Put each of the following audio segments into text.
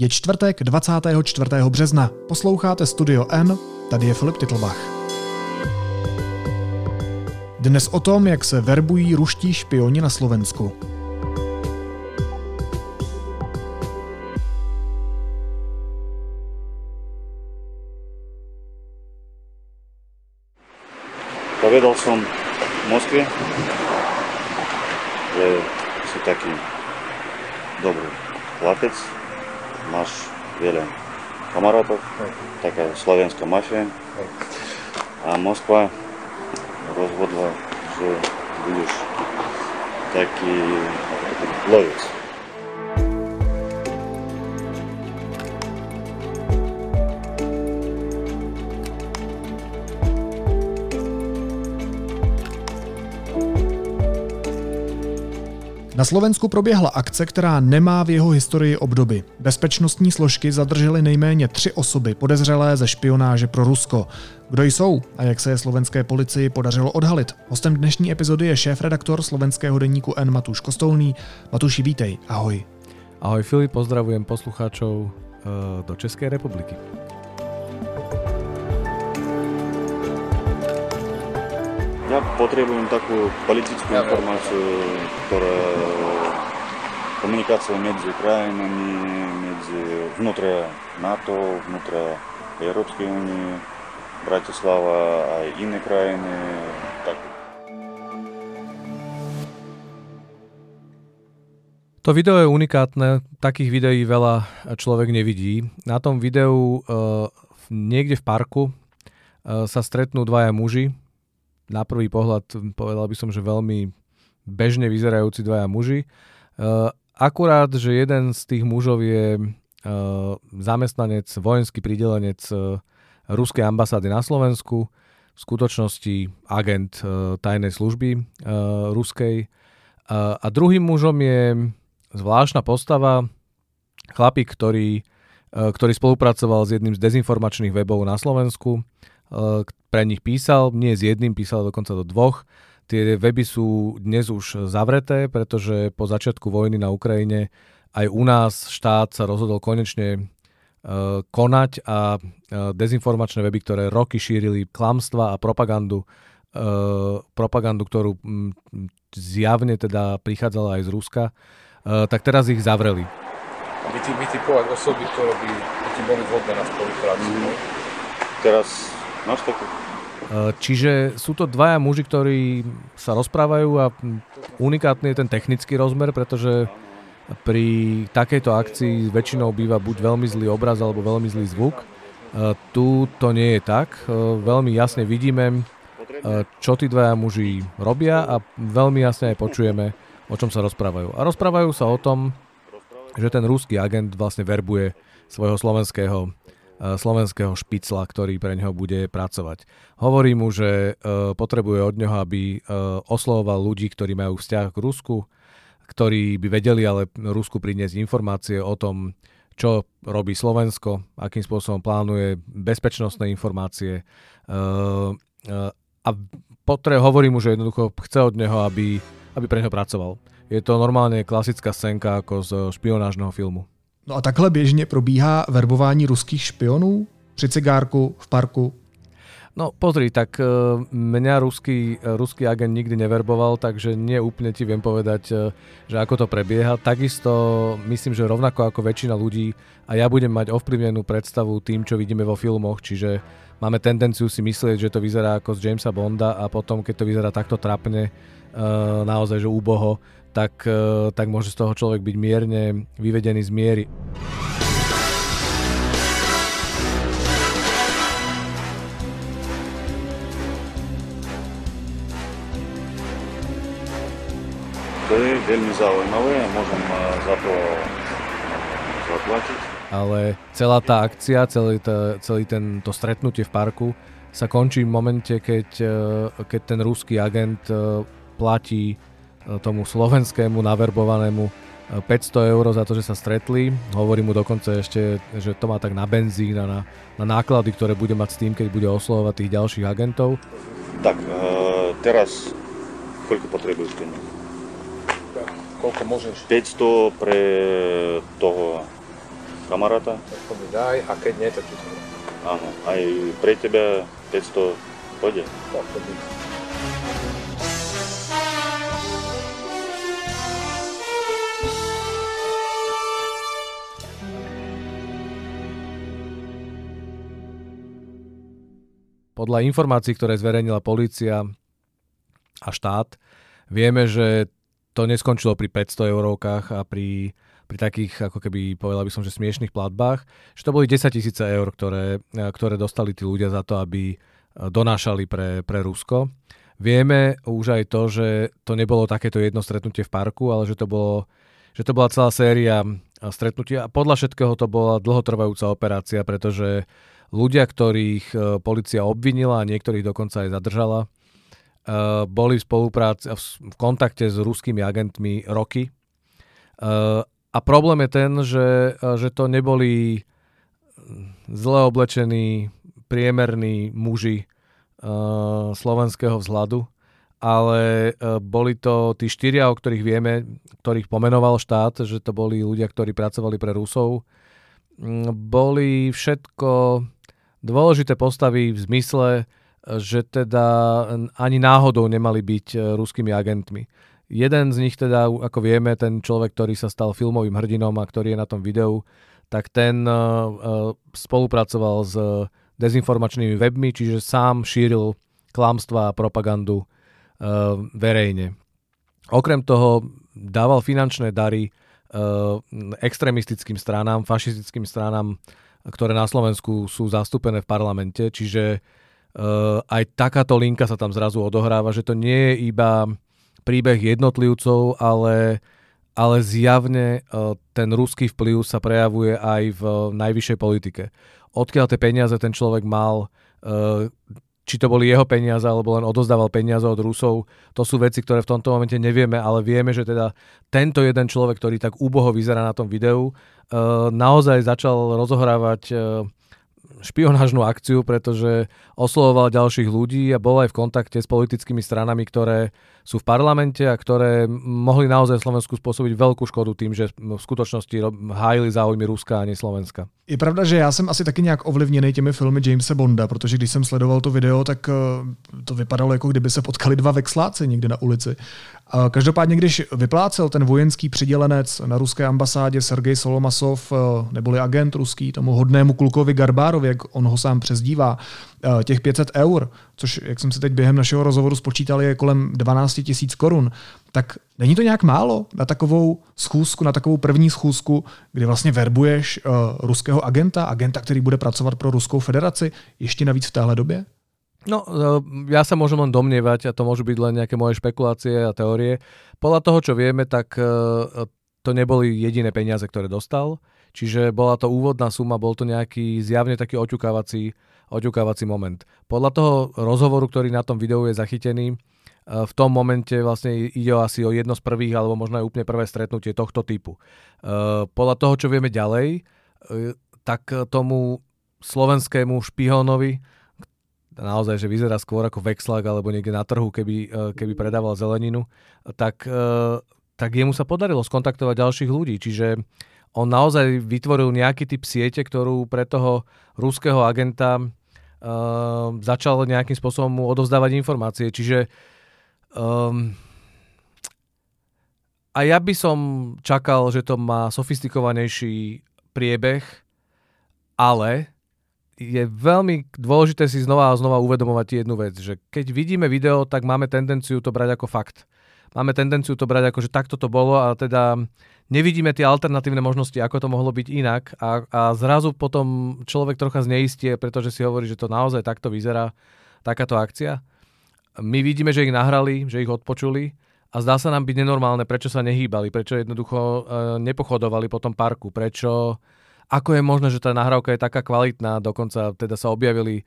Je čtvrtek 24. března. Posloucháte Studio N, tady je Filip Titlbach. Dnes o tom, jak se verbují ruští špioni na Slovensku. Povedal som v Moskve, že si taký dobrý chlapec, máš veľa kamarátov, taká slovenská mafia. A Moskva rozhodla, že budeš taký lovec. Na Slovensku proběhla akce, která nemá v jeho historii obdoby. Bezpečnostní složky zadržely nejméně tři osoby podezřelé ze špionáže pro Rusko. Kdo jsou a jak se je slovenské policii podařilo odhalit? Hostem dnešní epizody je šéf-redaktor slovenského denníku N Matuš Kostolný. Matuši, vítej, ahoj. Ahoj Filip, pozdravujem poslucháčov uh, do Českej republiky. Ja potrebujem takú politickú informáciu, ktorá komunikácia medzi krajinami, medzi vnútra NATO, vnútra Európskej únie, Bratislava aj iné krajiny. Tak. To video je unikátne, takých videí veľa človek nevidí. Na tom videu uh, niekde v parku uh, sa stretnú dvaja muži, na prvý pohľad povedal by som, že veľmi bežne vyzerajúci dvaja muži. Uh, akurát, že jeden z tých mužov je uh, zamestnanec, vojenský pridelenec uh, ruskej ambasády na Slovensku, v skutočnosti agent tajnej služby ruskej. A druhým mužom je zvláštna postava, chlapík, ktorý, ktorý spolupracoval s jedným z dezinformačných webov na Slovensku, pre nich písal, nie s jedným, písal dokonca do dvoch. Tie weby sú dnes už zavreté, pretože po začiatku vojny na Ukrajine aj u nás štát sa rozhodol konečne uh, konať a uh, dezinformačné weby, ktoré roky šírili klamstva a propagandu, propagandu, ktorú um, zjavne teda prichádzala aj z Ruska, tak teraz ich zavreli. Vytip, vytipovať osoby, ktoré by, by boli vhodné na spoluprácu. Mm. Teraz máš takú Eh, čiže sú to dvaja muži, ktorí sa rozprávajú a unikátny je ten technický rozmer, pretože pri takejto akcii väčšinou býva buď veľmi zlý obraz alebo veľmi zlý zvuk. Eh, tu to nie je tak. Eh, veľmi jasne vidíme, čo tí dvaja muži robia a veľmi jasne aj počujeme, o čom sa rozprávajú. A rozprávajú sa o tom, že ten ruský agent vlastne verbuje svojho slovenského slovenského špicla, ktorý pre neho bude pracovať. Hovorí mu, že eh, potrebuje od neho, aby eh, oslovoval ľudí, ktorí majú vzťah k Rusku, ktorí by vedeli ale Rusku priniesť informácie o tom, čo robí Slovensko, akým spôsobom plánuje bezpečnostné informácie. A potre, hovorí mu, že jednoducho chce od neho, aby, aby pre neho pracoval. Je to normálne klasická scénka ako z špionážneho filmu. No a takhle běžně probíhá verbování ruských špionů při cigárku, v parku? No pozri, tak uh, mňa ruský, uh, ruský agent nikdy neverboval, takže nie úplne ti viem povedať, uh, že ako to prebieha. Takisto myslím, že rovnako ako väčšina ľudí a ja budem mať ovplyvnenú predstavu tým, čo vidíme vo filmoch, čiže máme tendenciu si myslieť, že to vyzerá ako z Jamesa Bonda a potom, keď to vyzerá takto trapne, naozaj, že úboho, tak, e, tak môže z toho človek byť mierne vyvedený z miery. To je veľmi zaujímavé môžem e, za to zaplatiť. Ale celá tá akcia, celý, tá, celý ten, to stretnutie v parku sa končí v momente, keď, e, keď ten ruský agent platí tomu slovenskému naverbovanému 500 e, eur za to, že sa stretli. Hovorí mu dokonca ešte, že to má tak na benzín a na, na náklady, ktoré bude mať s tým, keď bude oslovovať tých ďalších agentov. Tak, e, teraz koľko potrebuješ peniaz? Koľko môžeš? 500 pre toho kamaráta. To mi daj a keď nie, tak ti to Áno, aj pre teba 500 pôjde. tak to by. Podľa informácií, ktoré zverejnila polícia a štát, vieme, že to neskončilo pri 500 eurovkách a pri, pri takých, ako keby povedal by som, že smiešných platbách, že to boli 10 tisíce eur, ktoré, ktoré dostali tí ľudia za to, aby donášali pre, pre Rusko. Vieme už aj to, že to nebolo takéto jedno stretnutie v parku, ale že to, bolo, že to bola celá séria stretnutí a podľa všetkého to bola dlhotrvajúca operácia, pretože ľudia, ktorých e, policia obvinila a niektorých dokonca aj zadržala, e, boli v spolupráci, v kontakte s ruskými agentmi roky. E, a problém je ten, že, že to neboli zle oblečení, priemerní muži slovenského vzhľadu, ale boli to tí štyria, o ktorých vieme, ktorých pomenoval štát, že to boli ľudia, ktorí pracovali pre Rusov. Mm, boli všetko dôležité postavy v zmysle, že teda ani náhodou nemali byť e, ruskými agentmi. Jeden z nich teda, ako vieme, ten človek, ktorý sa stal filmovým hrdinom a ktorý je na tom videu, tak ten uh, spolupracoval s dezinformačnými webmi, čiže sám šíril klamstva a propagandu verejne. Okrem toho dával finančné dary extremistickým stranám, fašistickým stranám ktoré na Slovensku sú zastúpené v parlamente, čiže uh, aj takáto linka sa tam zrazu odohráva, že to nie je iba príbeh jednotlivcov, ale, ale zjavne uh, ten ruský vplyv sa prejavuje aj v najvyššej politike. Odkiaľ tie peniaze ten človek mal, uh, či to boli jeho peniaze, alebo len odozdával peniaze od Rusov, to sú veci, ktoré v tomto momente nevieme, ale vieme, že teda tento jeden človek, ktorý tak úboho vyzerá na tom videu, eh, naozaj začal rozohrávať eh, špionážnú akciu, pretože oslovoval ďalších ľudí a bol aj v kontakte s politickými stranami, ktoré sú v parlamente a ktoré mohli naozaj Slovensku spôsobiť veľkú škodu tým, že v skutočnosti hájili záujmy Ruska a nie Slovenska. Je pravda, že já jsem asi taky nějak ovlivněný těmi filmy Jamesa Bonda, protože když jsem sledoval to video, tak eh, to vypadalo jako kdyby se potkali dva vexláci někde na ulici. Každopádně, když vyplácel ten vojenský přidělenec na ruské ambasádě Sergej Solomasov, eh, neboli agent ruský, tomu hodnému klukovi Garbárovi, jak on ho sám přezdívá, eh, těch 500 eur, což, jak jsem si teď během našeho rozhovoru spočítal, je kolem 12 tisíc korun, tak není to nějak málo na takovou schůzku, na takovou první schůzku, kdy vlastně verbuješ uh, ruského agenta, agenta, který bude pracovat pro Ruskou federaci, ještě navíc v téhle době? No, ja sa môžem len domnievať, a to môžu byť len nejaké moje špekulácie a teórie. Podľa toho, čo vieme, tak to neboli jediné peniaze, ktoré dostal. Čiže bola to úvodná suma, bol to nejaký zjavne taký oťukávací, oťukávací moment. Podľa toho rozhovoru, ktorý na tom videu je zachytený, v tom momente vlastne ide asi o jedno z prvých, alebo možno aj úplne prvé stretnutie tohto typu. Podľa toho, čo vieme ďalej, tak tomu slovenskému špihónovi naozaj, že vyzerá skôr ako vexlak alebo niekde na trhu, keby, e, keby predával zeleninu, tak, e, tak jemu sa podarilo skontaktovať ďalších ľudí. Čiže on naozaj vytvoril nejaký typ siete, ktorú pre toho ruského agenta uh, začal nejakým spôsobom mu odozdávať informácie. Čiže um, a ja by som čakal, že to má sofistikovanejší priebeh, ale je veľmi dôležité si znova a znova uvedomovať jednu vec, že keď vidíme video, tak máme tendenciu to brať ako fakt. Máme tendenciu to brať ako, že takto to bolo a teda nevidíme tie alternatívne možnosti, ako to mohlo byť inak a, a zrazu potom človek trocha zneistie, pretože si hovorí, že to naozaj takto vyzerá, takáto akcia. My vidíme, že ich nahrali, že ich odpočuli a zdá sa nám byť nenormálne, prečo sa nehýbali, prečo jednoducho e, nepochodovali po tom parku, prečo ako je možné, že tá nahrávka je taká kvalitná, dokonca teda sa objavili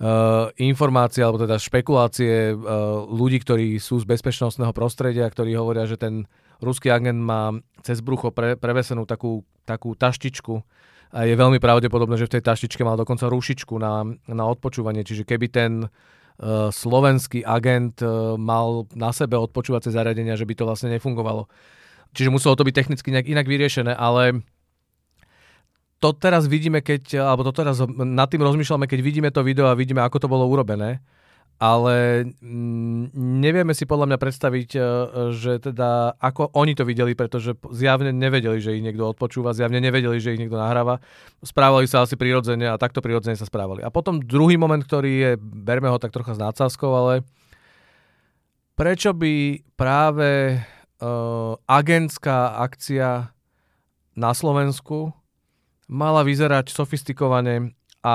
uh, informácie alebo teda špekulácie uh, ľudí, ktorí sú z bezpečnostného prostredia, ktorí hovoria, že ten ruský agent má cez brucho pre, prevesenú takú, takú taštičku a je veľmi pravdepodobné, že v tej taštičke mal dokonca rušičku na, na odpočúvanie. Čiže keby ten uh, slovenský agent uh, mal na sebe odpočúvacie zariadenia, že by to vlastne nefungovalo. Čiže muselo to byť technicky nejak inak vyriešené, ale to teraz vidíme, keď, alebo to teraz nad tým rozmýšľame, keď vidíme to video a vidíme, ako to bolo urobené ale mm, nevieme si podľa mňa predstaviť, e, že teda ako oni to videli, pretože zjavne nevedeli, že ich niekto odpočúva, zjavne nevedeli, že ich niekto nahráva. Správali sa asi prirodzene a takto prirodzene sa správali. A potom druhý moment, ktorý je, berme ho tak trocha s nácázkou, ale prečo by práve uh, agentská akcia na Slovensku mala vyzerať sofistikovane a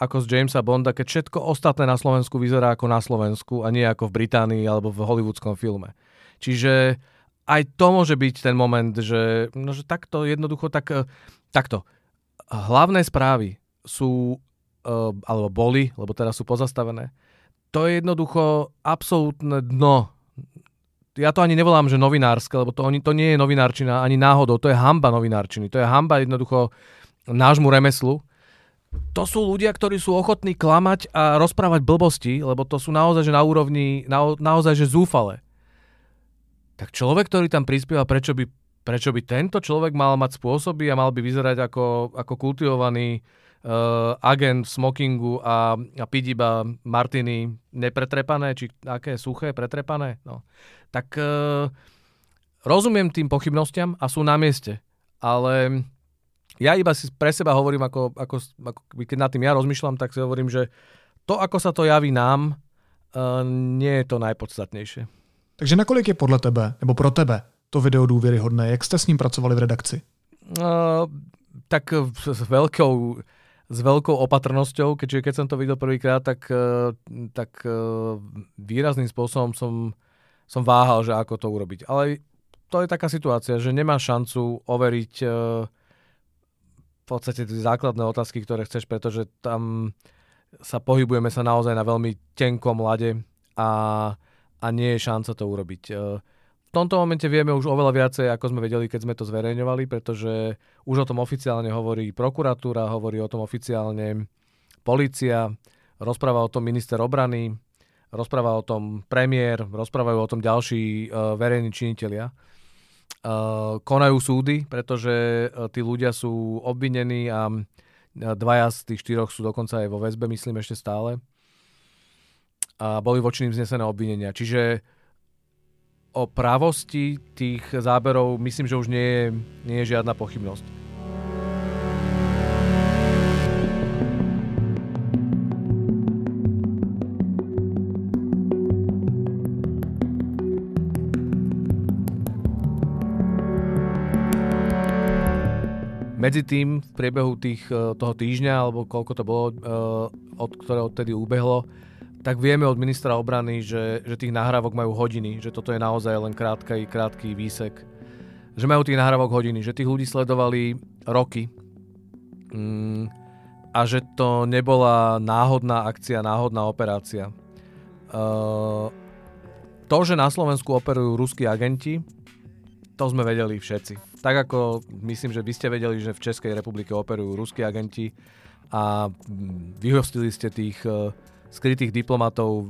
ako z Jamesa Bonda, keď všetko ostatné na Slovensku vyzerá ako na Slovensku a nie ako v Británii alebo v hollywoodskom filme. Čiže aj to môže byť ten moment, že, no, že takto jednoducho, tak, eh, takto. Hlavné správy sú, uh, alebo boli, lebo teraz sú pozastavené, to je jednoducho absolútne dno. Ja to ani nevolám, že novinárske, lebo to, to nie je novinárčina ani náhodou, to je hamba novinárčiny. To je hamba jednoducho nášmu remeslu, to sú ľudia, ktorí sú ochotní klamať a rozprávať blbosti, lebo to sú naozaj že na úrovni, na, naozaj že zúfale. Tak človek, ktorý tam prispieva, prečo by, prečo by tento človek mal mať spôsoby a mal by vyzerať ako, ako kultivovaný uh, agent v smokingu a, a piť iba martiny nepretrepané, či aké suché, pretrepané. No. Tak uh, rozumiem tým pochybnostiam a sú na mieste, ale ja iba si pre seba hovorím, ako, ako, ako keď nad tým ja rozmýšľam, tak si hovorím, že to, ako sa to javí nám, uh, nie je to najpodstatnejšie. Takže nakolik je podle tebe, nebo pro tebe, to video důvěryhodné? Jak jste s ním pracovali v redakci? Uh, tak s veľkou, s veľkou opatrnosťou, keďže keď som to videl prvýkrát, tak, uh, tak uh, výrazným spôsobom som, som váhal, že ako to urobiť. Ale to je taká situácia, že nemá šancu overiť uh, podstate tie základné otázky, ktoré chceš, pretože tam sa pohybujeme sa naozaj na veľmi tenkom lade a, a nie je šanca to urobiť. E, v tomto momente vieme už oveľa viacej, ako sme vedeli, keď sme to zverejňovali, pretože už o tom oficiálne hovorí prokuratúra, hovorí o tom oficiálne policia, rozpráva o tom minister obrany, rozpráva o tom premiér, rozprávajú o tom ďalší uh, verejní činitelia. Uh, konajú súdy, pretože uh, tí ľudia sú obvinení a dvaja z tých štyroch sú dokonca aj vo väzbe, myslím ešte stále. A boli voči ním znesené obvinenia. Čiže o právosti tých záberov myslím, že už nie je, nie je žiadna pochybnosť. Medzi tým v priebehu tých, e, toho týždňa, alebo koľko to bolo, e, od ktorého odtedy ubehlo, tak vieme od ministra obrany, že, že tých nahrávok majú hodiny, že toto je naozaj len krátky, krátky výsek. Že majú tých nahrávok hodiny, že tých ľudí sledovali roky mm, a že to nebola náhodná akcia, náhodná operácia. Uh, to, že na Slovensku operujú ruskí agenti, to sme vedeli všetci. Tak ako myslím, že vy ste vedeli, že v Českej republike operujú ruskí agenti a vyhostili ste tých uh, skrytých diplomatov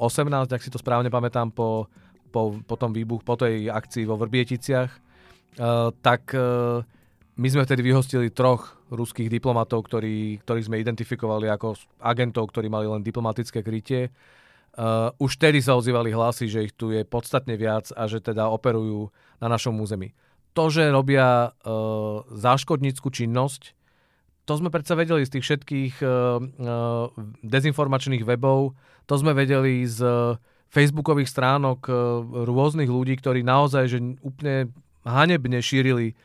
18, ak si to správne pamätám, po, po, po tom výbuch, po tej akcii vo Vrbieticiach, uh, tak uh, my sme vtedy vyhostili troch ruských diplomatov, ktorí, ktorých sme identifikovali ako agentov, ktorí mali len diplomatické krytie. Uh, už vtedy sa ozývali hlasy, že ich tu je podstatne viac a že teda operujú na našom území. To, že robia uh, záškodníckú činnosť, to sme predsa vedeli z tých všetkých uh, uh, dezinformačných webov, to sme vedeli z uh, facebookových stránok uh, rôznych ľudí, ktorí naozaj že úplne hanebne šírili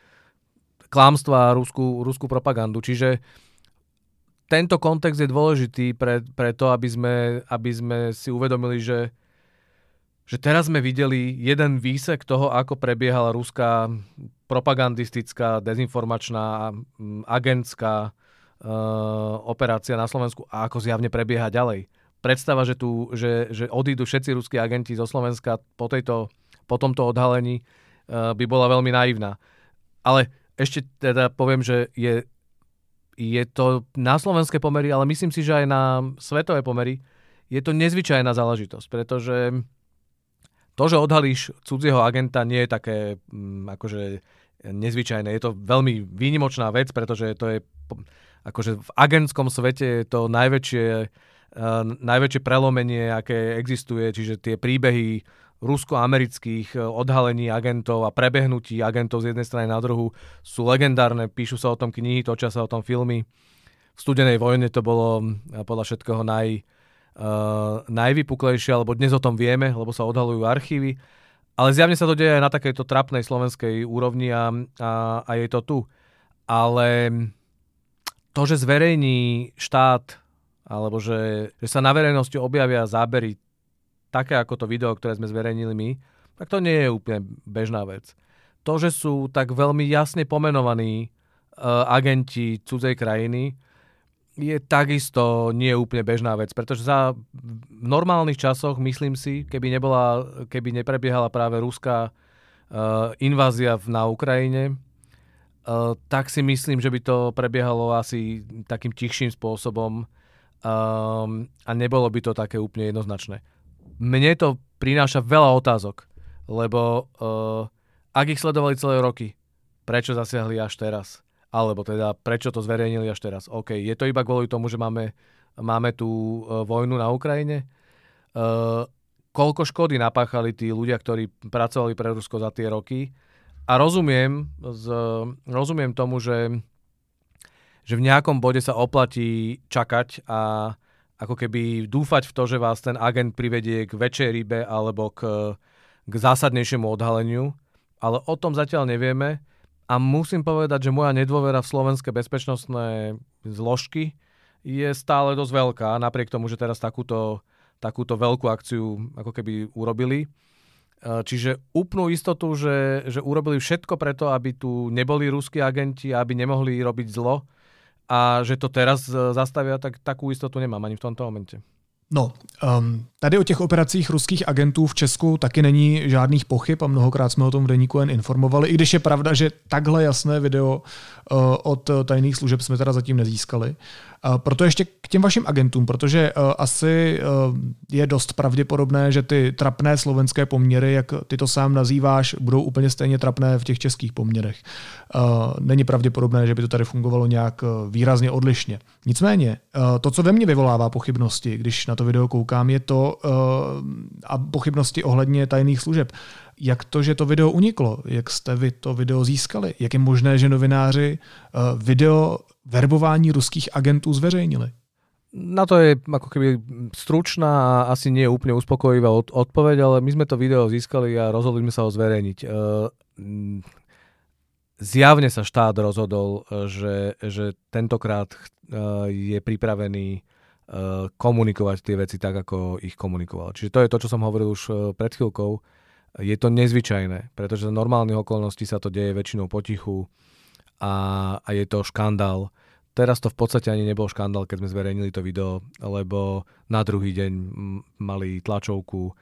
klámstva a ruskú, ruskú propagandu. Čiže tento kontext je dôležitý pre, pre to, aby sme, aby sme si uvedomili, že že teraz sme videli jeden výsek toho, ako prebiehala ruská propagandistická, dezinformačná, agentská uh, operácia na Slovensku a ako zjavne prebieha ďalej. Predstava, že, tu, že, že odídu všetci ruskí agenti zo Slovenska po, tejto, po tomto odhalení uh, by bola veľmi naivná. Ale ešte teda poviem, že je, je to na slovenské pomery, ale myslím si, že aj na svetové pomery je to nezvyčajná záležitosť, pretože to, že odhalíš cudzieho agenta, nie je také, mm, akože nezvyčajné. Je to veľmi výnimočná vec, pretože to je akože v agentskom svete je to najväčšie, uh, najväčšie prelomenie, aké existuje, čiže tie príbehy rusko-amerických odhalení agentov a prebehnutí agentov z jednej strany na druhú sú legendárne, píšu sa o tom knihy, točia sa o tom filmy. V studenej vojne to bolo podľa všetkého naj, uh, najvypuklejšie, alebo dnes o tom vieme, lebo sa odhalujú archívy. Ale zjavne sa to deje aj na takejto trapnej slovenskej úrovni a, a, a je to tu. Ale to, že zverejní štát, alebo že, že sa na verejnosti objavia zábery také ako to video, ktoré sme zverejnili my, tak to nie je úplne bežná vec. To, že sú tak veľmi jasne pomenovaní uh, agenti cudzej krajiny, je takisto nie úplne bežná vec, pretože za normálnych časoch, myslím si, keby, nebola, keby neprebiehala práve ruská uh, invázia na Ukrajine, uh, tak si myslím, že by to prebiehalo asi takým tichším spôsobom um, a nebolo by to také úplne jednoznačné. Mne to prináša veľa otázok, lebo uh, ak ich sledovali celé roky, prečo zasiahli až teraz? Alebo teda, prečo to zverejnili až teraz? OK, je to iba kvôli tomu, že máme, máme tú uh, vojnu na Ukrajine? Uh, koľko škody napáchali tí ľudia, ktorí pracovali pre Rusko za tie roky? A rozumiem, z, rozumiem tomu, že, že v nejakom bode sa oplatí čakať a ako keby dúfať v to, že vás ten agent privedie k väčšej rybe alebo k, k zásadnejšiemu odhaleniu. Ale o tom zatiaľ nevieme. A musím povedať, že moja nedôvera v slovenské bezpečnostné zložky je stále dosť veľká, napriek tomu, že teraz takúto, takúto veľkú akciu ako keby urobili. E, čiže úplnú istotu, že, že urobili všetko preto, aby tu neboli ruskí agenti, aby nemohli robiť zlo a že to teraz e, zastavia, tak takú istotu nemám ani v tomto momente. No, um, tady o těch operacích ruských agentů v Česku taky není žádných pochyb a mnohokrát jsme o tom v Deníku jen informovali, i když je pravda, že takhle jasné video uh, od tajných služeb jsme teda zatím nezískali. Proto ještě k těm vašim agentům, protože eh, asi eh, je dost pravděpodobné, že ty trapné slovenské poměry, jak ty to sám nazýváš, budou úplně stejně trapné v těch českých poměrech. Eh, není pravděpodobné, že by to tady fungovalo nějak výrazně odlišně. Nicméně, to, co ve mně vyvolává pochybnosti, když na to video koukám, je to a pochybnosti ohledně tajných služeb. Jak to, že to video uniklo? Jak jste vy to video získali? Jak je možné, že novináři video verbování ruských agentů zveřejnili? Na to je ako keby stručná a asi nie úplne uspokojivá od, odpoveď, ale my sme to video získali a rozhodli sme sa ho zverejniť. E, zjavne sa štát rozhodol, že, že tentokrát je pripravený komunikovať tie veci tak, ako ich komunikoval. Čiže to je to, čo som hovoril už pred chvíľkou. Je to nezvyčajné, pretože za normálnych okolností sa to deje väčšinou potichu a, a je to škandál. Teraz to v podstate ani nebol škandál, keď sme zverejnili to video, lebo na druhý deň mali tlačovku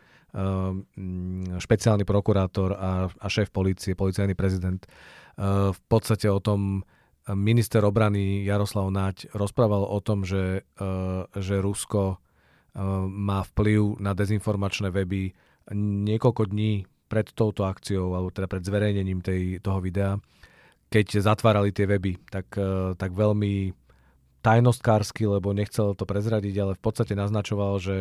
špeciálny prokurátor a, a šéf policie, policajný prezident. V podstate o tom minister obrany Jaroslav Naď rozprával o tom, že, že Rusko má vplyv na dezinformačné weby niekoľko dní pred touto akciou, alebo teda pred zverejnením tej, toho videa keď zatvárali tie weby, tak, e, tak veľmi tajnostkársky, lebo nechcel to prezradiť, ale v podstate naznačoval, že,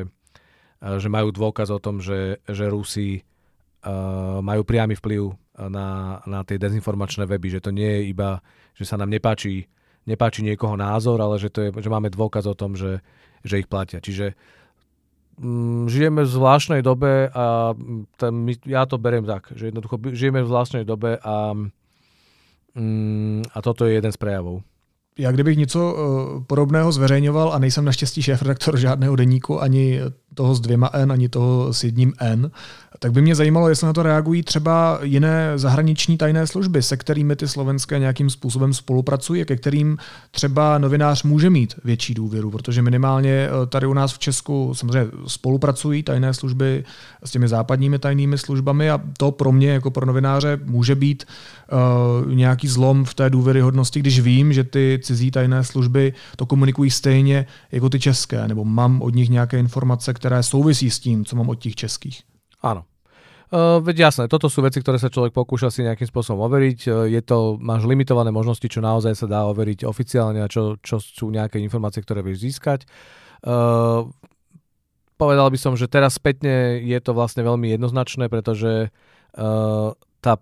e, že majú dôkaz o tom, že, že Rusi uh, majú priamy vplyv na, na tie dezinformačné weby, že to nie je iba, že sa nám nepáči, nepáči niekoho názor, ale že, to je, že máme dôkaz o tom, že, že ich platia. Čiže žijeme v zvláštnej dobe a ten, ja to beriem tak, že jednoducho žijeme v zvláštnej dobe a Mm, a toto je jeden z prejavov. Já kdybych něco uh, podobného zveřejňoval a nejsem naštěstí šéf-redaktor žádného deníku, ani toho s dvěma N, ani toho s jedním N, tak by mě zajímalo, jestli na to reagují třeba jiné zahraniční tajné služby, se kterými ty slovenské nějakým způsobem spolupracují, ke kterým třeba novinář může mít větší důvěru, protože minimálně eh, tady u nás v Česku samozřejmě spolupracují tajné služby s těmi západními tajnými službami a to pro mě jako pro novináře může být uh, nějaký zlom v té důvěryhodnosti, když vím, že ty cizí tajné služby to komunikují stejně jako ty české, nebo mám od nich nějaké informace, které souvisí s tím, co mám od těch českých. Áno. Uh, veď jasné, toto sú veci, ktoré sa človek pokúša si nejakým spôsobom overiť. Uh, je to, máš limitované možnosti, čo naozaj sa dá overiť oficiálne a čo, čo sú nejaké informácie, ktoré vieš získať. Uh, povedal by som, že teraz spätne je to vlastne veľmi jednoznačné, pretože uh, tá,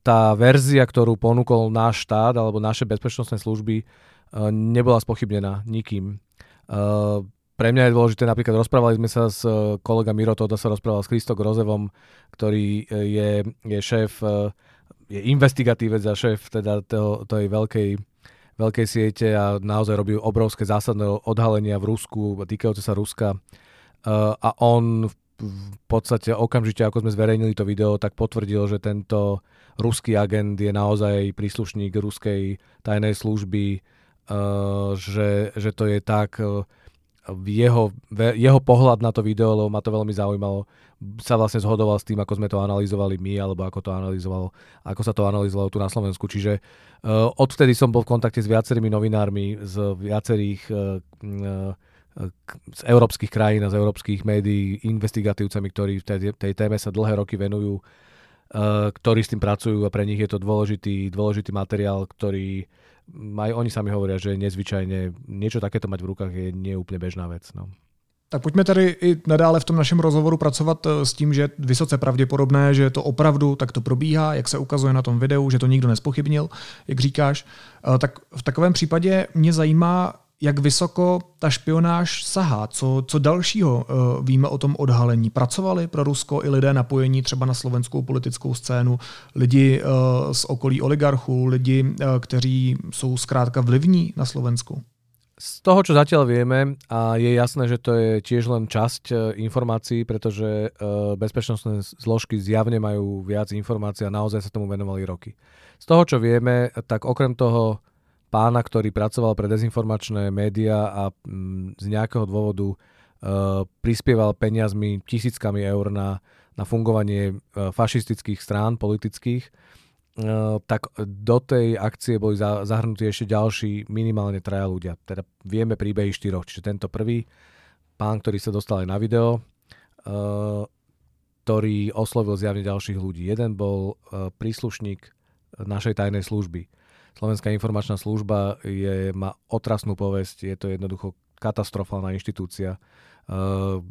tá verzia, ktorú ponúkol náš štát alebo naše bezpečnostné služby, uh, nebola spochybnená nikým. Uh, pre mňa je dôležité, napríklad rozprávali sme sa s e, kolega Miro Toda sa rozprával s Kristo Grozevom, ktorý e, je, je šéf, e, je investigatívec a šéf teda toho, tej veľkej, veľkej siete a naozaj robí obrovské zásadné odhalenia v Rusku, týkajúce sa Ruska. A on v podstate okamžite, ako sme zverejnili to video, tak potvrdil, že tento ruský agent je naozaj príslušník ruskej tajnej služby, že, že to je tak jeho, jeho pohľad na to video, lebo ma to veľmi zaujímalo, sa vlastne zhodoval s tým, ako sme to analyzovali my, alebo ako to analyzovalo, ako sa to analyzovalo tu na Slovensku. Čiže uh, odvtedy som bol v kontakte s viacerými novinármi z viacerých uh, z európskych krajín a z európskych médií, investigatívcami, ktorí v tej, tej téme sa dlhé roky venujú, uh, ktorí s tým pracujú a pre nich je to dôležitý, dôležitý materiál, ktorý aj oni sami hovoria, že nezvyčajne niečo takéto mať v rukách je neúplne bežná vec. No. Tak pojďme tady i nadále v tom našem rozhovoru pracovat eh, s tím, že je vysoce pravděpodobné, že to opravdu takto probíhá, jak se ukazuje na tom videu, že to nikdo nespochybnil, jak říkáš. Eh, tak v takovém případě mě zajímá, jak vysoko ta špionáž sahá, co, co dalšího uh, víme o tom odhalení. Pracovali pro Rusko i lidé napojení třeba na slovenskou politickou scénu, lidi uh, z okolí oligarchů, lidi, uh, kteří jsou zkrátka vlivní na Slovensku? Z toho, čo zatiaľ vieme, a je jasné, že to je tiež len časť informácií, pretože bezpečnostné zložky zjavne majú viac informácií a naozaj sa tomu venovali roky. Z toho, čo vieme, tak okrem toho pána, ktorý pracoval pre dezinformačné médiá a mm, z nejakého dôvodu uh, prispieval peniazmi, tisíckami eur na, na fungovanie uh, fašistických strán politických, uh, tak do tej akcie boli za, zahrnutí ešte ďalší minimálne traja ľudia. Teda vieme príbehy štyroch. Čiže tento prvý pán, ktorý sa dostal aj na video, ktorý oslovil zjavne ďalších ľudí. Jeden bol príslušník našej tajnej služby Slovenská informačná služba je, má otrasnú povesť, je to jednoducho katastrofálna inštitúcia. Uh,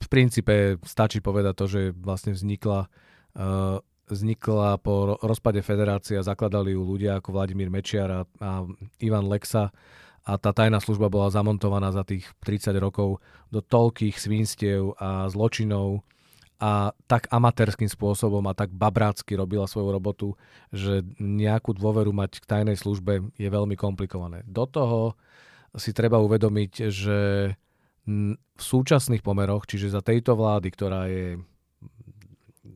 v princípe stačí povedať to, že vlastne vznikla, uh, vznikla po rozpade federácie a zakladali ju ľudia ako Vladimír Mečiar a, a Ivan Lexa a tá tajná služba bola zamontovaná za tých 30 rokov do toľkých svinstiev a zločinov, a tak amatérským spôsobom a tak babrácky robila svoju robotu, že nejakú dôveru mať k tajnej službe je veľmi komplikované. Do toho si treba uvedomiť, že v súčasných pomeroch, čiže za tejto vlády, ktorá je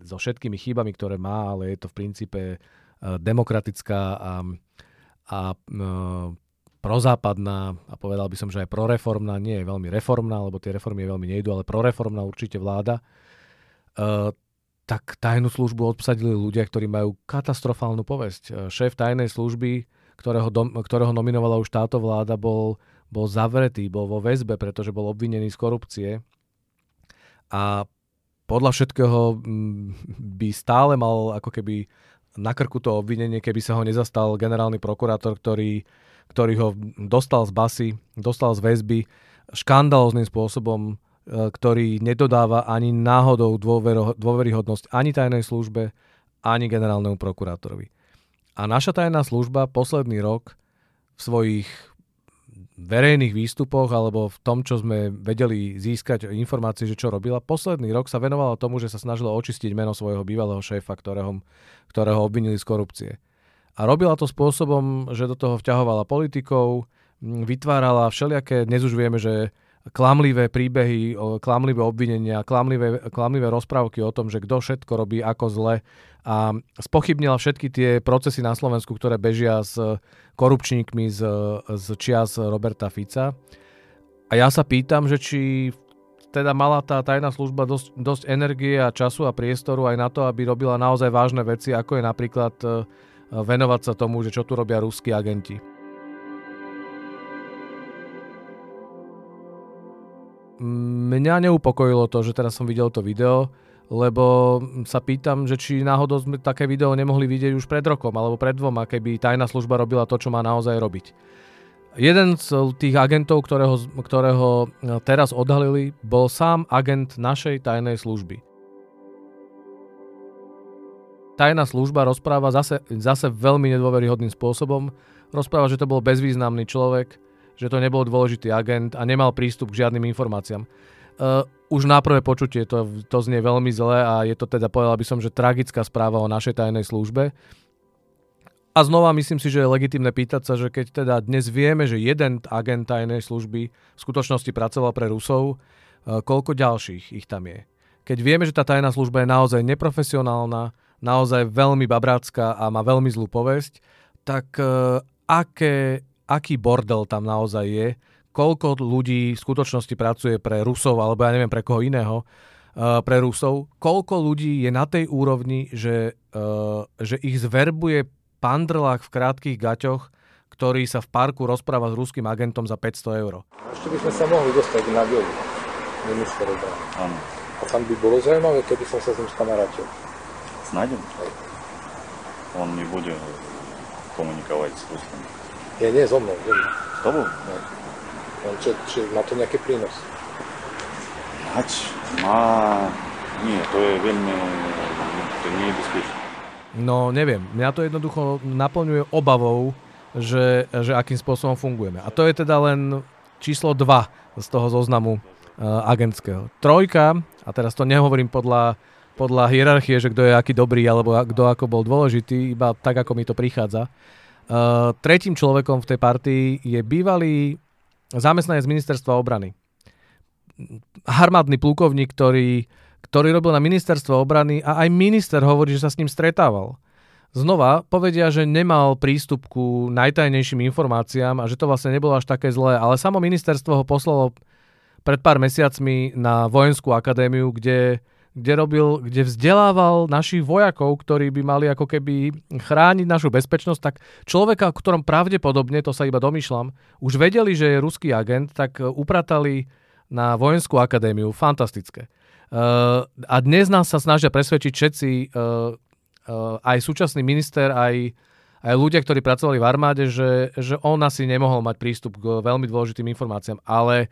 so všetkými chybami, ktoré má, ale je to v princípe e, demokratická a, a e, prozápadná a povedal by som, že aj proreformná, nie je veľmi reformná, lebo tie reformy veľmi nejdu, ale proreformná určite vláda, tak tajnú službu obsadili ľudia, ktorí majú katastrofálnu povesť. Eh, šéf tajnej služby, ktorého, dom, ktorého nominovala už táto vláda, bol, bol zavretý, bol vo väzbe, pretože bol obvinený z korupcie. A podľa všetkého mm, by stále mal ako keby na krku to obvinenie, keby sa ho nezastal generálny prokurátor, ktorý, ktorý ho dostal z basy, dostal z väzby, škandalóznym spôsobom ktorý nedodáva ani náhodou dôvero, dôveryhodnosť ani tajnej službe, ani generálnemu prokurátorovi. A naša tajná služba posledný rok v svojich verejných výstupoch alebo v tom, čo sme vedeli získať informácie, že čo robila, posledný rok sa venovala tomu, že sa snažila očistiť meno svojho bývalého šéfa, ktorého, ktorého obvinili z korupcie. A robila to spôsobom, že do toho vťahovala politikov, vytvárala všelijaké, dnes už vieme, že klamlivé príbehy, klamlivé obvinenia, klamlivé, klamlivé rozprávky o tom, že kto všetko robí ako zle a spochybnila všetky tie procesy na Slovensku, ktoré bežia s korupčníkmi z, z čias Roberta Fica. A ja sa pýtam, že či teda mala tá tajná služba dosť, dosť energie a času a priestoru aj na to, aby robila naozaj vážne veci, ako je napríklad e, venovať sa tomu, že čo tu robia ruskí agenti. Mňa neupokojilo to, že teraz som videl to video, lebo sa pýtam, že či náhodou sme také video nemohli vidieť už pred rokom alebo pred dvoma, keby tajná služba robila to, čo má naozaj robiť. Jeden z tých agentov, ktorého, ktorého teraz odhalili, bol sám agent našej tajnej služby. Tajná služba rozpráva zase, zase veľmi nedôveryhodným spôsobom. Rozpráva, že to bol bezvýznamný človek, že to nebol dôležitý agent a nemal prístup k žiadnym informáciám. Uh, už na prvé počutie to, to znie veľmi zle a je to teda, povedal by som, že tragická správa o našej tajnej službe. A znova myslím si, že je legitimné pýtať sa, že keď teda dnes vieme, že jeden agent tajnej služby v skutočnosti pracoval pre Rusov, uh, koľko ďalších ich tam je. Keď vieme, že tá tajná služba je naozaj neprofesionálna, naozaj veľmi babrácká a má veľmi zlú povesť, tak uh, aké, aký bordel tam naozaj je, koľko ľudí v skutočnosti pracuje pre Rusov, alebo ja neviem pre koho iného, uh, pre Rusov, koľko ľudí je na tej úrovni, že, uh, že ich zverbuje pandrlák v krátkých gaťoch, ktorý sa v parku rozpráva s ruským agentom za 500 eur. Ešte by sme sa mohli dostať na Bielu, minister obrany. Áno. A tam by bolo zaujímavé, keby som sa s ním skamarátil. Снаďom? Он не будет коммуниковать с русскими. Nie, nie, so mnou. So. S tobou? No. Len čo, či má to nejaký prínos? Hať má... Nie, to je veľmi... To nie je bezpečné. No neviem, mňa to jednoducho naplňuje obavou, že, že akým spôsobom fungujeme. A to je teda len číslo 2 z toho zoznamu uh, agentského. Trojka, a teraz to nehovorím podľa, podľa hierarchie, že kto je aký dobrý alebo kto ako bol dôležitý, iba tak, ako mi to prichádza, Tretím človekom v tej partii je bývalý zamestnanec ministerstva obrany. Armádny plukovník, ktorý, ktorý robil na ministerstvo obrany a aj minister hovorí, že sa s ním stretával. Znova povedia, že nemal prístup ku najtajnejším informáciám a že to vlastne nebolo až také zlé, ale samo ministerstvo ho poslalo pred pár mesiacmi na vojenskú akadémiu, kde kde, robil, kde vzdelával našich vojakov, ktorí by mali ako keby chrániť našu bezpečnosť, tak človeka, o ktorom pravdepodobne, to sa iba domýšľam, už vedeli, že je ruský agent, tak e, upratali na vojenskú akadémiu. Fantastické. Uh, a dnes nás sa snažia presvedčiť všetci, uh, uh, aj súčasný minister, aj, aj ľudia, ktorí pracovali v armáde, že, že on asi nemohol mať prístup k veľmi dôležitým informáciám. Ale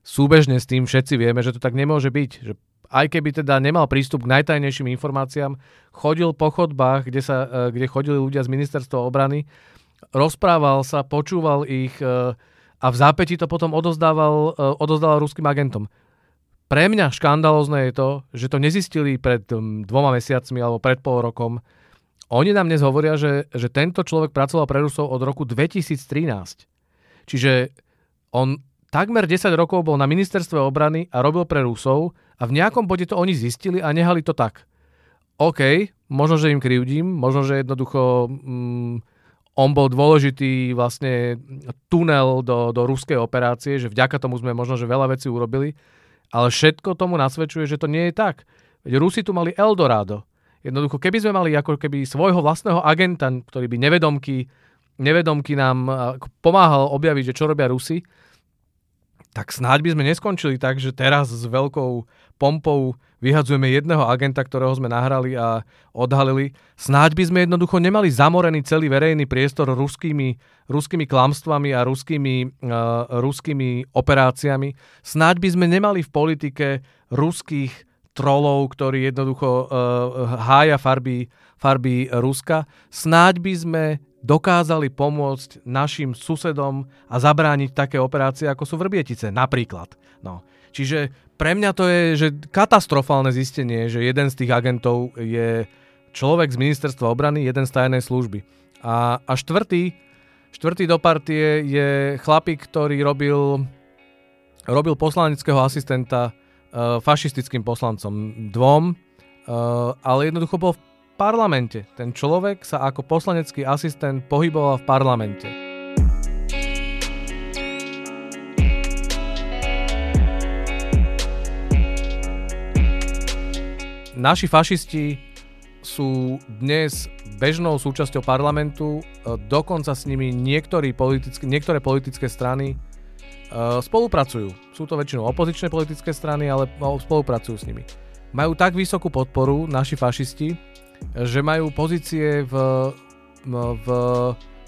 súbežne s tým všetci vieme, že to tak nemôže byť. Že aj keby teda nemal prístup k najtajnejším informáciám, chodil po chodbách, kde, sa, e, kde chodili ľudia z ministerstva obrany, rozprával sa, počúval ich e, a v zápäti to potom odozdával, e, odozdával ruským agentom. Pre mňa škandalozne je to, že to nezistili pred dvoma mesiacmi alebo pred pol rokom. Oni nám dnes hovoria, že, že tento človek pracoval pre Rusov od roku 2013. Čiže on takmer 10 rokov bol na ministerstve obrany a robil pre Rusov a v nejakom bode to oni zistili a nehali to tak. OK, možno, že im krivdím, možno, že jednoducho mm, on bol dôležitý vlastne tunel do, do ruskej operácie, že vďaka tomu sme možno, že veľa vecí urobili, ale všetko tomu nasvedčuje, že to nie je tak. Veď Rusi tu mali Eldorado. Jednoducho, keby sme mali ako keby svojho vlastného agenta, ktorý by nevedomky, nevedomky nám pomáhal objaviť, že čo robia Rusi, tak snáď by sme neskončili tak, že teraz s veľkou pompou vyhadzujeme jedného agenta, ktorého sme nahrali a odhalili. Snáď by sme jednoducho nemali zamorený celý verejný priestor ruskými, ruskými klamstvami a ruskými, uh, ruskými operáciami. Snáď by sme nemali v politike ruských trolov, ktorí jednoducho uh, hája farby, farby Ruska. Snáď by sme dokázali pomôcť našim susedom a zabrániť také operácie, ako sú Vrbietice, napríklad. No. Čiže pre mňa to je že katastrofálne zistenie, že jeden z tých agentov je človek z ministerstva obrany, jeden z tajnej služby. A, a štvrtý, štvrtý do partie je chlapík, ktorý robil, robil poslaneckého asistenta uh, fašistickým poslancom dvom, uh, ale jednoducho bol v parlamente. Ten človek sa ako poslanecký asistent pohyboval v parlamente. Naši fašisti sú dnes bežnou súčasťou parlamentu, dokonca s nimi politické, niektoré politické strany spolupracujú. Sú to väčšinou opozičné politické strany, ale spolupracujú s nimi. majú tak vysokú podporu, naši fašisti, že majú pozície v, v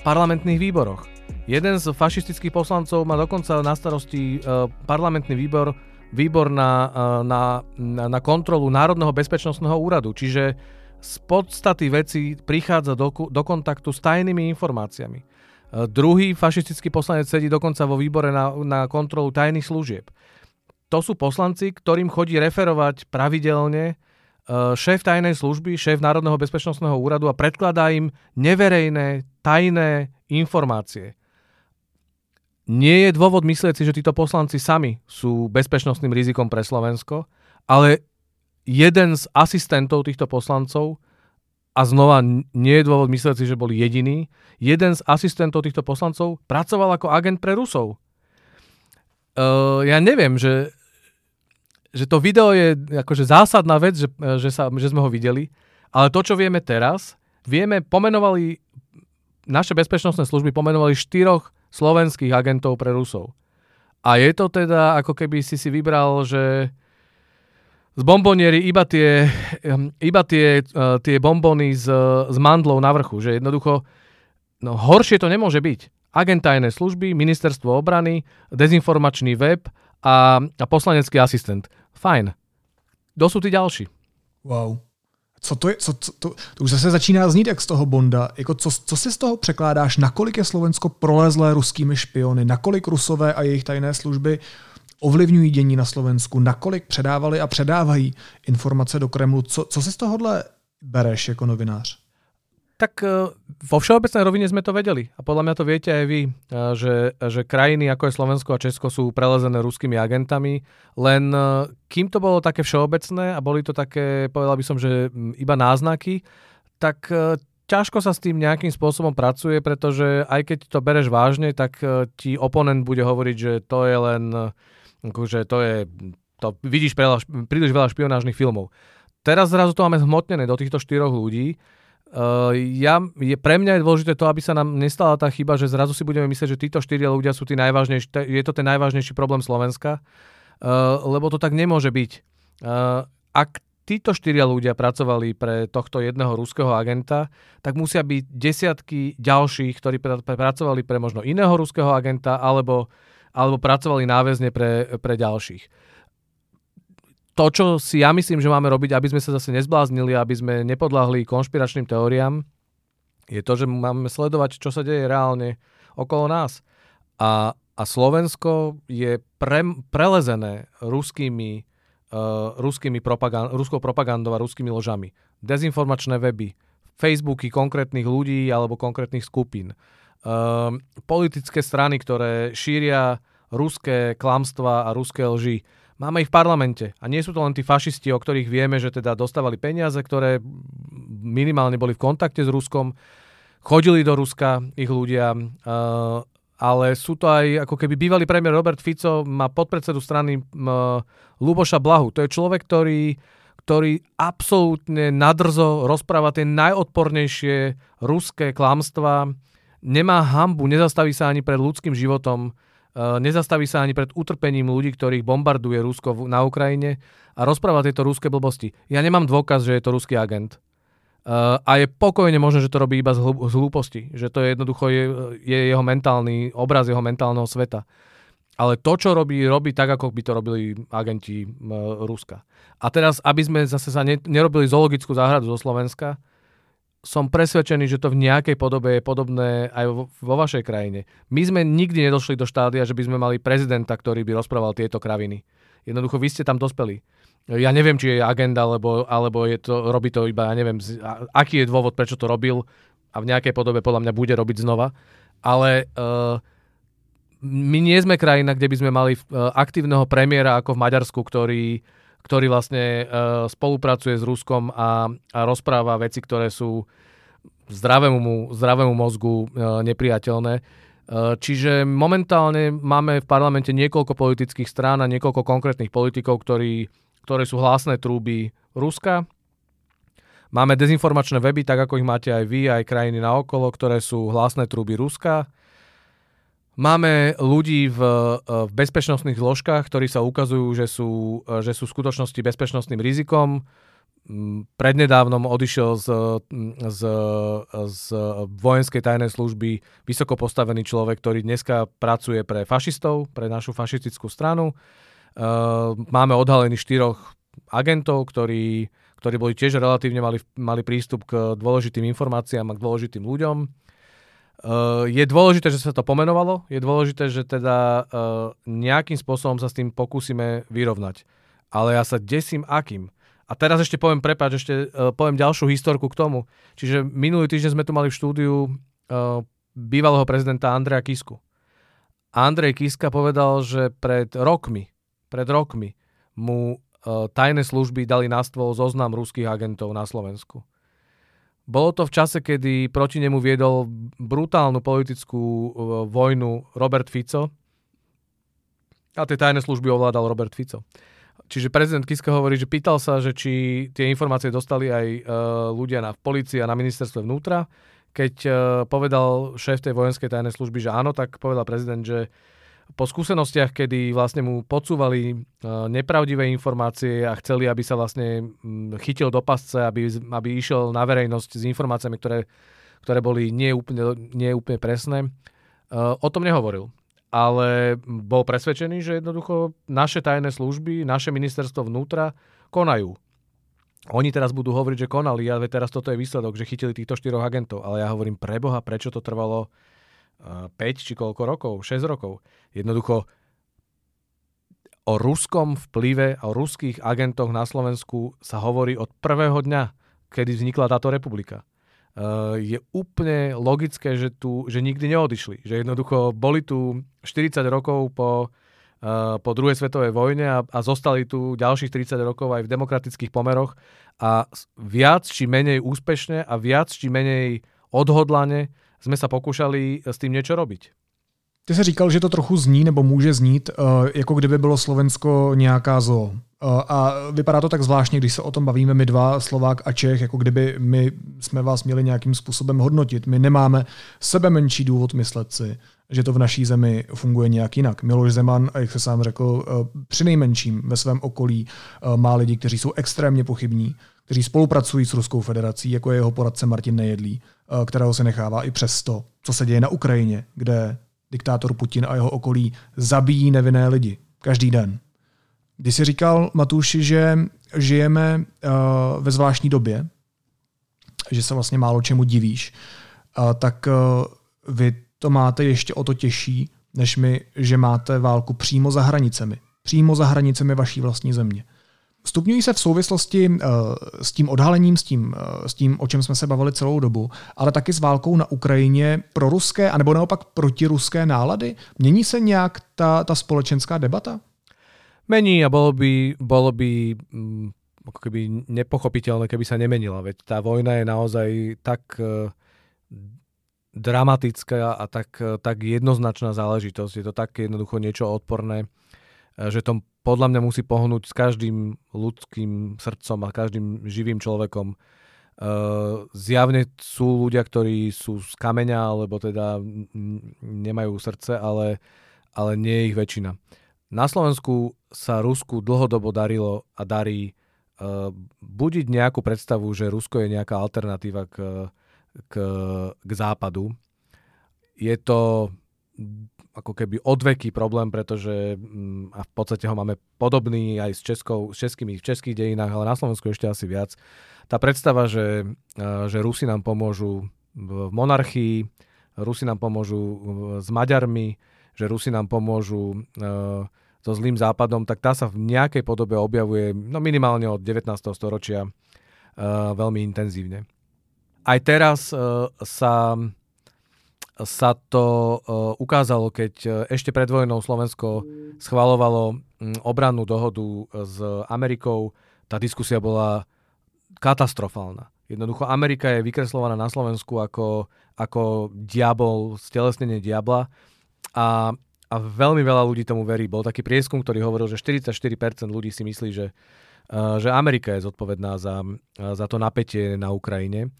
parlamentných výboroch. Jeden z fašistických poslancov má dokonca na starosti uh, parlamentný výbor, výbor na, uh, na, na, na kontrolu Národného bezpečnostného úradu. Čiže z podstaty veci prichádza do, do kontaktu s tajnými informáciami. Uh, druhý fašistický poslanec sedí dokonca vo výbore na, na kontrolu tajných služieb. To sú poslanci, ktorým chodí referovať pravidelne šéf tajnej služby, šéf Národného bezpečnostného úradu a predkladá im neverejné, tajné informácie nie je dôvod myslieť si, že títo poslanci sami sú bezpečnostným rizikom pre Slovensko, ale jeden z asistentov týchto poslancov, a znova nie je dôvod myslieť si, že boli jediný, jeden z asistentov týchto poslancov pracoval ako agent pre Rusov. Uh, ja neviem, že, že to video je akože zásadná vec, že, že, sa, že sme ho videli, ale to, čo vieme teraz, vieme, pomenovali, naše bezpečnostné služby pomenovali štyroch slovenských agentov pre Rusov. A je to teda, ako keby si si vybral, že z bomboniery iba tie, ehm, iba tie, uh, tie bombony z, z mandlov na vrchu. Že jednoducho, no horšie to nemôže byť. Agent služby, ministerstvo obrany, dezinformačný web a, a poslanecký asistent. Fajn. Kto sú tí ďalší? Wow co to je, co, co, to, to už zase začíná znít jak z toho Bonda. Jako co, co si z toho překládáš, nakolik je Slovensko prolezlé ruskými špiony, nakolik Rusové a jejich tajné služby ovlivňují dění na Slovensku, nakolik předávali a předávají informace do Kremlu. Co, co si z tohohle bereš jako novinář? Tak e, vo všeobecnej rovine sme to vedeli. A podľa mňa to viete aj vy, e, že, že krajiny ako je Slovensko a Česko sú prelezené ruskými agentami. Len e, kým to bolo také všeobecné a boli to také, povedal by som, že iba náznaky, tak ťažko sa s tým nejakým spôsobom pracuje, pretože aj keď to bereš vážne, tak ti oponent bude hovoriť, že to je len, že to je, to vidíš príliš veľa špionážnych filmov. Teraz zrazu to máme zhmotnené do týchto štyroch ľudí, Uh, ja, je, pre mňa je dôležité to, aby sa nám nestala tá chyba, že zrazu si budeme myslieť, že títo štyria ľudia sú tí najvážnejší, je to ten najvážnejší problém Slovenska, uh, lebo to tak nemôže byť. Uh, ak títo štyria ľudia pracovali pre tohto jedného ruského agenta, tak musia byť desiatky ďalších, ktorí pr- pr- pracovali pre možno iného ruského agenta, alebo, alebo pracovali náväzne pre, pre ďalších to, čo si ja myslím, že máme robiť, aby sme sa zase nezbláznili, aby sme nepodľahli konšpiračným teóriám, je to, že máme sledovať, čo sa deje reálne okolo nás. A, a Slovensko je pre, prelezené ruskými, uh, ruskými propagand, ruskou propagandou a ruskými ložami. Dezinformačné weby, Facebooky konkrétnych ľudí alebo konkrétnych skupín. Uh, politické strany, ktoré šíria ruské klamstva a ruské lži Máme ich v parlamente. A nie sú to len tí fašisti, o ktorých vieme, že teda dostávali peniaze, ktoré minimálne boli v kontakte s Ruskom, chodili do Ruska ich ľudia, uh, ale sú to aj ako keby bývalý premiér Robert Fico má podpredsedu strany Luboša Blahu. To je človek, ktorý, ktorý absolútne nadrzo rozpráva tie najodpornejšie ruské klamstvá, nemá hambu, nezastaví sa ani pred ľudským životom. Eh, nezastaví sa ani pred utrpením ľudí, ktorých bombarduje Rusko na Ukrajine a rozpráva tieto ruské blbosti. Ja nemám dôkaz, že je to ruský agent. Uh, a je pokojne možné, že to robí iba z, hlú, z hlúposti. Že to je jednoducho je, je jeho mentálny obraz jeho mentálneho sveta. Ale to, čo robí, robí tak, ako by to robili agenti uh, Ruska. A teraz, aby sme zase sa ne, nerobili zoologickú záhradu zo Slovenska, som presvedčený, že to v nejakej podobe je podobné aj vo, vašej krajine. My sme nikdy nedošli do štádia, že by sme mali prezidenta, ktorý by rozprával tieto kraviny. Jednoducho, vy ste tam dospeli. Ja neviem, či je agenda, alebo, alebo je to, robí to iba, ja neviem, aký je dôvod, prečo to robil a v nejakej podobe podľa mňa bude robiť znova. Ale uh, my nie sme krajina, kde by sme mali uh, aktívneho premiéra ako v Maďarsku, ktorý ktorý vlastne uh, spolupracuje s Ruskom a, a rozpráva veci, ktoré sú zdravému, zdravému mozgu uh, nepriateľné. Uh, čiže momentálne máme v parlamente niekoľko politických strán a niekoľko konkrétnych politikov, ktorí, ktoré sú hlasné trúby Ruska. Máme dezinformačné weby, tak ako ich máte aj vy, aj krajiny naokolo, ktoré sú hlasné trúby Ruska. Máme ľudí v, v bezpečnostných zložkách, ktorí sa ukazujú, že sú, že sú v skutočnosti bezpečnostným rizikom. Prednedávnom odišiel z, z, z vojenskej tajnej služby vysoko postavený človek, ktorý dneska pracuje pre fašistov, pre našu fašistickú stranu. Máme odhalených štyroch agentov, ktorí, ktorí boli tiež relatívne mali, mali prístup k dôležitým informáciám a k dôležitým ľuďom. Uh, je dôležité, že sa to pomenovalo, je dôležité, že teda uh, nejakým spôsobom sa s tým pokúsime vyrovnať. Ale ja sa desím akým. A teraz ešte poviem, prepáč, ešte uh, poviem ďalšiu historku k tomu. Čiže minulý týždeň sme tu mali v štúdiu uh, bývalého prezidenta Andreja Kisku. Andrej Kiska povedal, že pred rokmi, pred rokmi mu uh, tajné služby dali na stôl zoznam ruských agentov na Slovensku. Bolo to v čase, kedy proti nemu viedol brutálnu politickú uh, vojnu Robert Fico a tie tajné služby ovládal Robert Fico. Čiže prezident Kiska hovorí, že pýtal sa, že či tie informácie dostali aj uh, ľudia na policii a na ministerstve vnútra. Keď uh, povedal šéf tej vojenskej tajnej služby, že áno, tak povedal prezident, že po skúsenostiach, kedy vlastne mu podsúvali e, nepravdivé informácie a chceli, aby sa vlastne chytil do pasce, aby, aby išiel na verejnosť s informáciami, ktoré, ktoré boli nie úplne, nie úplne presné, e, o tom nehovoril. Ale bol presvedčený, že jednoducho naše tajné služby, naše ministerstvo vnútra konajú. Oni teraz budú hovoriť, že konali, ale teraz toto je výsledok, že chytili týchto štyroch agentov. Ale ja hovorím, preboha, prečo to trvalo 5 či koľko rokov, 6 rokov. Jednoducho o ruskom vplyve o ruských agentoch na Slovensku sa hovorí od prvého dňa, kedy vznikla táto republika. Je úplne logické, že, tu, že nikdy neodišli. Že jednoducho boli tu 40 rokov po, po druhej svetovej vojne a, a zostali tu ďalších 30 rokov aj v demokratických pomeroch a viac či menej úspešne a viac či menej odhodlane jsme sa pokúšali s tím něco robiť. Ty jsi říkal, že to trochu zní nebo může znít, eh, jako kdyby bylo Slovensko nějaká zoo. Eh, a vypadá to tak zvláštně, když se o tom bavíme my dva, Slovák a Čech, jako kdyby my jsme vás měli nějakým způsobem hodnotit. My nemáme sebe menší důvod myslet si, že to v naší zemi funguje nějak jinak. Miloš Zeman, jak se sám řekl, eh, při nejmenším ve svém okolí má lidi, kteří jsou extrémně pochybní, kteří spolupracují s Ruskou federací, jako je jeho poradce Martin Nejedlý, eh, kterého se nechává i přesto, co se děje na Ukrajině, kde diktátor Putin a jeho okolí zabíjí nevinné lidi každý den. Když jsi říkal, Matuši, že žijeme uh, ve zvláštní době, že se vlastně málo čemu divíš, uh, tak vy to máte ještě o to těžší, než my, že máte válku přímo za hranicemi. Přímo za hranicemi vaší vlastní země. Stupňují se v souvislosti uh, s tím odhalením, s tím, uh, s tím, o čem jsme se bavili celou dobu, ale taky s válkou na Ukrajině pro ruské, anebo naopak protiruské nálady? Mění se nějak ta, ta společenská debata? Mení a bolo by, bolo by mm, ako keby nepochopiteľné, keby sa nemenila. Veď tá vojna je naozaj tak uh, dramatická a tak, tak jednoznačná záležitosť. Je to tak jednoducho niečo odporné, že to podľa mňa musí pohnúť s každým ľudským srdcom a každým živým človekom. Uh, zjavne sú ľudia, ktorí sú z kameňa, alebo teda nemajú srdce, ale, ale nie je ich väčšina. Na Slovensku sa Rusku dlhodobo darilo a darí uh, budiť nejakú predstavu, že Rusko je nejaká alternatíva k, k, k západu. Je to ako keby odveký problém, pretože mm, a v podstate ho máme podobný aj s, Českou, s českými v českých dejinách, ale na Slovensku ešte asi viac. Tá predstava, že, že Rusi nám pomôžu v monarchii, Rusi nám pomôžu s Maďarmi, že Rusi nám pomôžu so zlým západom, tak tá sa v nejakej podobe objavuje no minimálne od 19. storočia veľmi intenzívne. Aj teraz sa sa to uh, ukázalo, keď uh, ešte pred vojnou Slovensko schvalovalo obrannú dohodu s Amerikou. Tá diskusia bola katastrofálna. Jednoducho Amerika je vykreslovaná na Slovensku ako, ako diabol, stelesnenie diabla a, a veľmi veľa ľudí tomu verí. Bol taký prieskum, ktorý hovoril, že 44% ľudí si myslí, že, že Amerika je zodpovedná za, za to napätie na Ukrajine.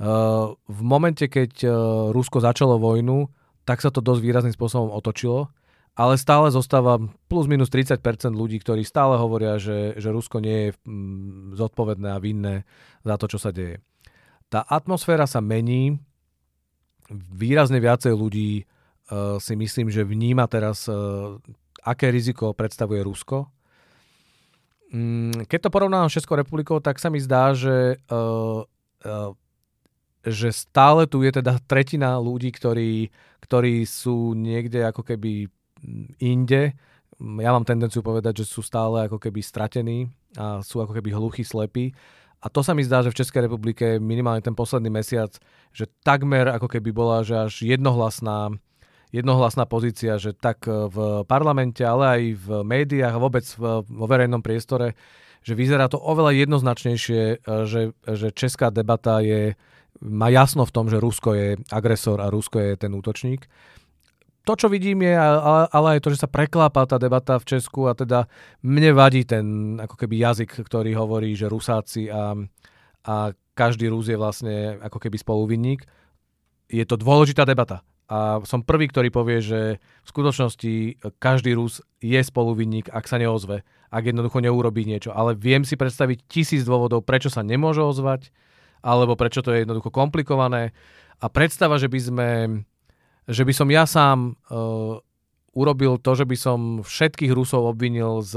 V momente, keď Rusko začalo vojnu, tak sa to dosť výrazným spôsobom otočilo ale stále zostáva plus minus 30% ľudí, ktorí stále hovoria, že, že Rusko nie je mm, zodpovedné a vinné za to, čo sa deje. Tá atmosféra sa mení, výrazne viacej ľudí uh, si myslím, že vníma teraz, aké riziko predstavuje Rusko. Um, keď to porovnám s Českou republikou, tak sa mi zdá, že, že stále tu je teda tretina ľudí, ktorí, ktorí sú niekde ako keby inde. Ja mám tendenciu povedať, že sú stále ako keby stratení a sú ako keby hluchí, slepí. A to sa mi zdá, že v Českej republike minimálne ten posledný mesiac, že takmer ako keby bola, že až jednohlasná, jednohlasná pozícia, že tak v parlamente, ale aj v médiách a vôbec vo verejnom priestore, že vyzerá to oveľa jednoznačnejšie, že, že česká debata je, má jasno v tom, že Rusko je agresor a Rusko je ten útočník to, čo vidím je, ale, ale aj to, že sa preklápa tá debata v Česku a teda mne vadí ten ako keby jazyk, ktorý hovorí, že Rusáci a, a každý Rus je vlastne ako keby spoluvinník. Je to dôležitá debata. A som prvý, ktorý povie, že v skutočnosti každý Rus je spoluvinník, ak sa neozve, ak jednoducho neurobí niečo. Ale viem si predstaviť tisíc dôvodov, prečo sa nemôže ozvať, alebo prečo to je jednoducho komplikované. A predstava, že by sme že by som ja sám uh, urobil to, že by som všetkých Rusov obvinil z,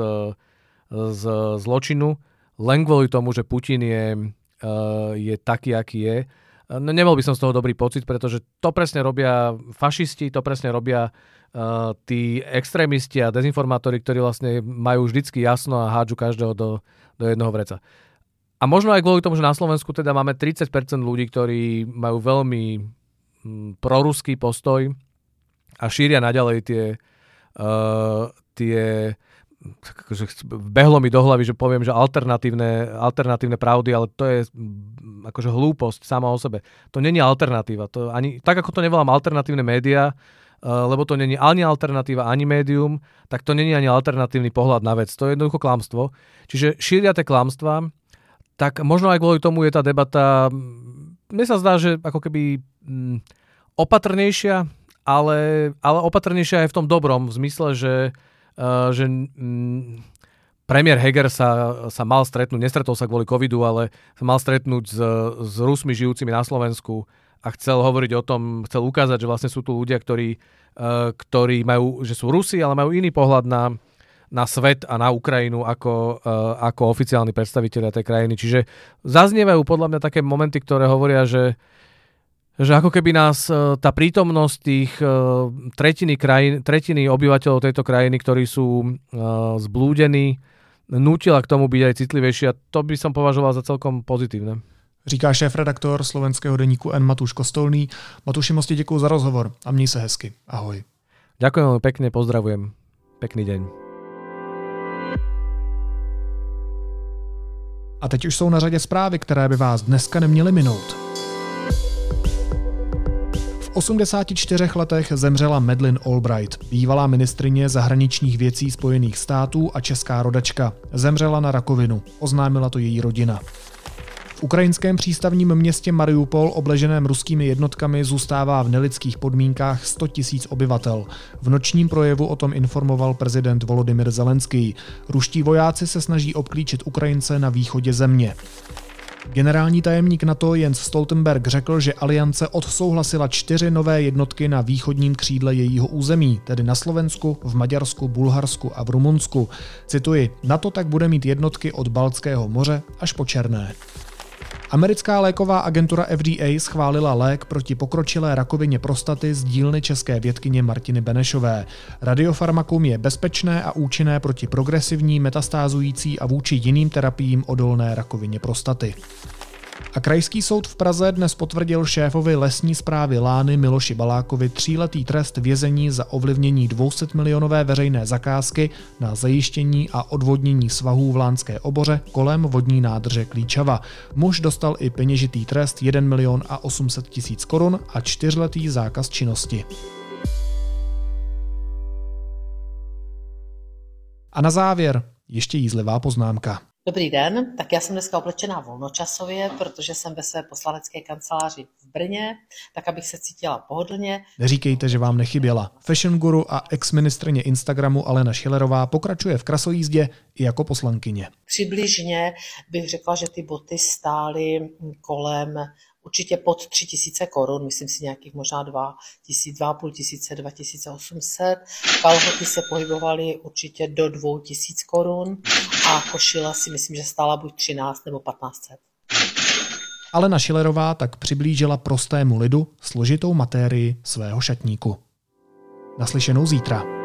z zločinu, len kvôli tomu, že Putin je, uh, je taký, aký je. No, nemal by som z toho dobrý pocit, pretože to presne robia fašisti, to presne robia uh, tí extrémisti a dezinformátori, ktorí vlastne majú vždycky jasno a hádžu každého do, do jednoho vreca. A možno aj kvôli tomu, že na Slovensku teda máme 30% ľudí, ktorí majú veľmi proruský postoj a šíria naďalej tie, uh, tie akože behlo mi do hlavy, že poviem, že alternatívne, alternatívne pravdy, ale to je akože hlúposť sama o sebe. To není alternatíva. To ani, tak ako to nevolám alternatívne médiá, uh, lebo to není ani alternatíva, ani médium, tak to není ani alternatívny pohľad na vec. To je jednoducho klamstvo. Čiže šíria tie klamstva, tak možno aj kvôli tomu je tá debata mne sa zdá, že ako keby mm, opatrnejšia, ale, ale opatrnejšia aj v tom dobrom, v zmysle, že, uh, že mm, premiér Heger sa, sa mal stretnúť, nestretol sa kvôli covidu, ale sa mal stretnúť s, s Rusmi žijúcimi na Slovensku a chcel hovoriť o tom, chcel ukázať, že vlastne sú tu ľudia, ktorí, uh, ktorí majú, že sú Rusi, ale majú iný pohľad na, na svet a na Ukrajinu ako, uh, ako oficiálni predstaviteľia tej krajiny. Čiže zaznievajú podľa mňa také momenty, ktoré hovoria, že, že ako keby nás uh, tá prítomnosť tých uh, tretiny, krajín, tretiny obyvateľov tejto krajiny, ktorí sú zblúdení, nutila k tomu byť aj citlivejší a to by som považoval za celkom pozitívne. Říká šéf-redaktor slovenského deníku N. Matuš Kostolný. Matuši, moc děkuji za rozhovor a měj se hezky. Ahoj. Ďakujem veľmi pekne, pozdravujem. Pekný deň. A teď už jsou na řadě zprávy, které by vás dneska neměly minout. V 84 letech zemřela Madeleine Albright, bývalá ministrině zahraničních věcí Spojených států a česká rodačka. Zemřela na rakovinu, oznámila to její rodina ukrajinském přístavním městě Mariupol, obleženém ruskými jednotkami, zůstává v nelidských podmínkách 100 tisíc obyvatel. V nočním projevu o tom informoval prezident Volodymyr Zelenský. Ruští vojáci se snaží obklíčit Ukrajince na východě země. Generální tajemník NATO Jens Stoltenberg řekl, že aliance odsouhlasila čtyři nové jednotky na východním křídle jejího území, tedy na Slovensku, v Maďarsku, Bulharsku a v Rumunsku. Cituji, NATO tak bude mít jednotky od Baltského moře až po Černé. Americká léková agentura FDA schválila lék proti pokročilé rakovině prostaty z dílny české vědkyně Martiny Benešové. Radiofarmakum je bezpečné a účinné proti progresivní, metastázující a vůči jiným terapiím odolné rakovině prostaty. A krajský soud v Praze dnes potvrdil šéfovi lesní zprávy Lány Miloši Balákovi tříletý trest vězení za ovlivnění 200 milionové veřejné zakázky na zajištění a odvodnění svahů v Lánské oboře kolem vodní nádrže Klíčava. Muž dostal i peněžitý trest 1 milion a 800 tisíc korun a čtyřletý zákaz činnosti. A na závěr ještě jízlivá poznámka. Dobrý den, tak já jsem dneska oblečená volnočasově, protože jsem ve své poslanecké kanceláři v Brně, tak abych se cítila pohodlně. Neříkejte, že vám nechyběla. Fashion guru a ex-ministrině Instagramu Alena Schillerová pokračuje v krasojízdě i jako poslankyně. Přibližně bych řekla, že ty boty stály kolem určitě pod 3000 korun, myslím si nějakých možná 2 tisíc, 2,5 tisíce, 2800. Kalhoty se pohybovaly určitě do 2000 korun a košile si myslím, že stála buď 13 nebo 1500. Alena Šilerová tak přiblížila prostému lidu složitou matérii svého šatníku. Naslyšenou zítra.